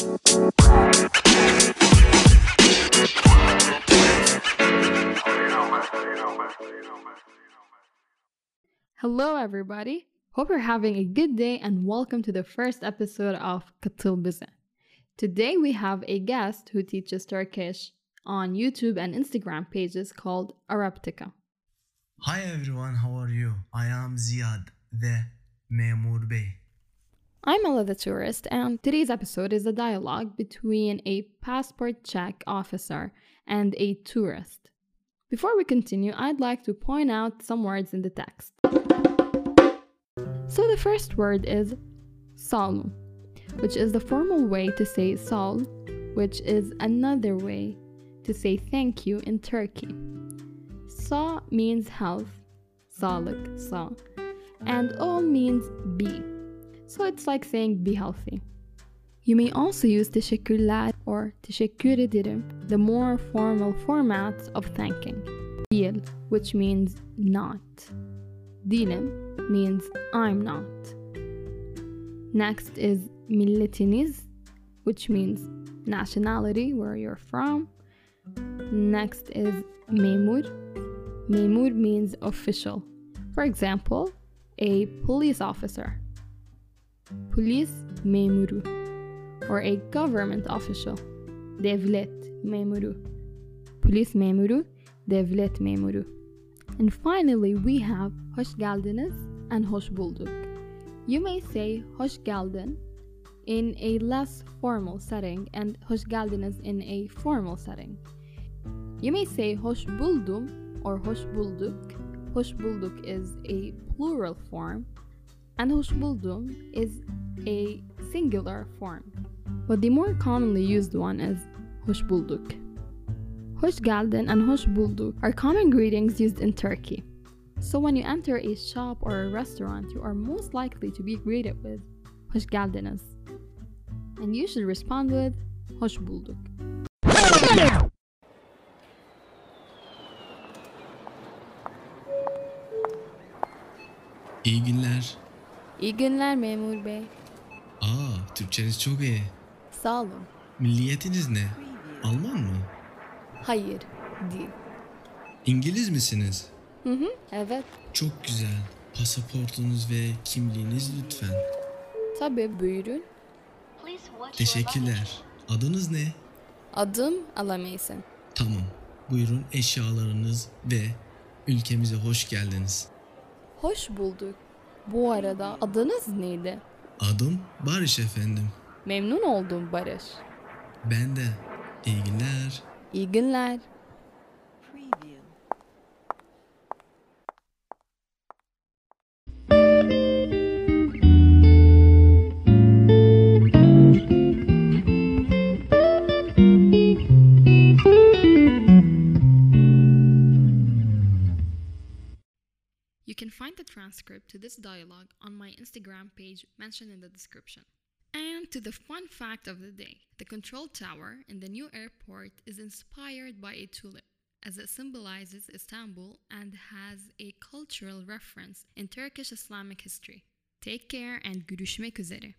Hello, everybody. Hope you're having a good day and welcome to the first episode of Katıl Bize. Today we have a guest who teaches Turkish on YouTube and Instagram pages called Araptica. Hi everyone, how are you? I am Ziad, the Memur Bey. I'm Ella the tourist, and today's episode is a dialogue between a passport check officer and a tourist. Before we continue, I'd like to point out some words in the text. So the first word is sağ olun, which is the formal way to say sal, which is another way to say thank you in Turkey. Sa means health, sağlık, sa, and ol means be. So it's like saying be healthy. You may also use teşekkürler or teşekkür ederim, the more formal formats of thanking. Değil, which means not. Değilim means I'm not. Next is milliyetiniz, which means nationality, where you're from. Next is memur. Memur means official. For example, a police officer. Polis memuru. Or a government official. Devlet memuru. Polis memuru, devlet memuru. And finally, we have hoş geldiniz and hoş bulduk. You may say hoş geldin in a less formal setting and hoş geldiniz in a formal setting. You may say hoş buldum or hoş bulduk. Hoş bulduk is a plural form and hoş is a singular form. But the more commonly used one is hoş bulduk. Hoş and hoş bulduk are common greetings used in Turkey. So when you enter a shop or a restaurant, you are most likely to be greeted with hoş. And you should respond with hoş bulduk. İyi günler. İyi günler memur bey. Aa, Türkçeniz çok iyi. Sağ olun. Milliyetiniz ne? Alman mı? Hayır, değil. İngiliz misiniz? Hı hı, evet. Çok güzel. Pasaportunuz ve kimliğiniz lütfen. Tabii buyurun. Teşekkürler. Adınız ne? Adım Alamason. Tamam. Buyurun eşyalarınız ve ülkemize hoş geldiniz. Hoş bulduk. Bu arada adınız neydi? Adım Barış efendim. Memnun oldum Barış. Ben de. İyi günler. İyi günler. You can find the transcript to this dialogue on my Instagram page mentioned in the description. And to the fun fact of the day the control tower in the new airport is inspired by a tulip, as it symbolizes Istanbul and has a cultural reference in Turkish Islamic history. Take care and görüşmek üzere.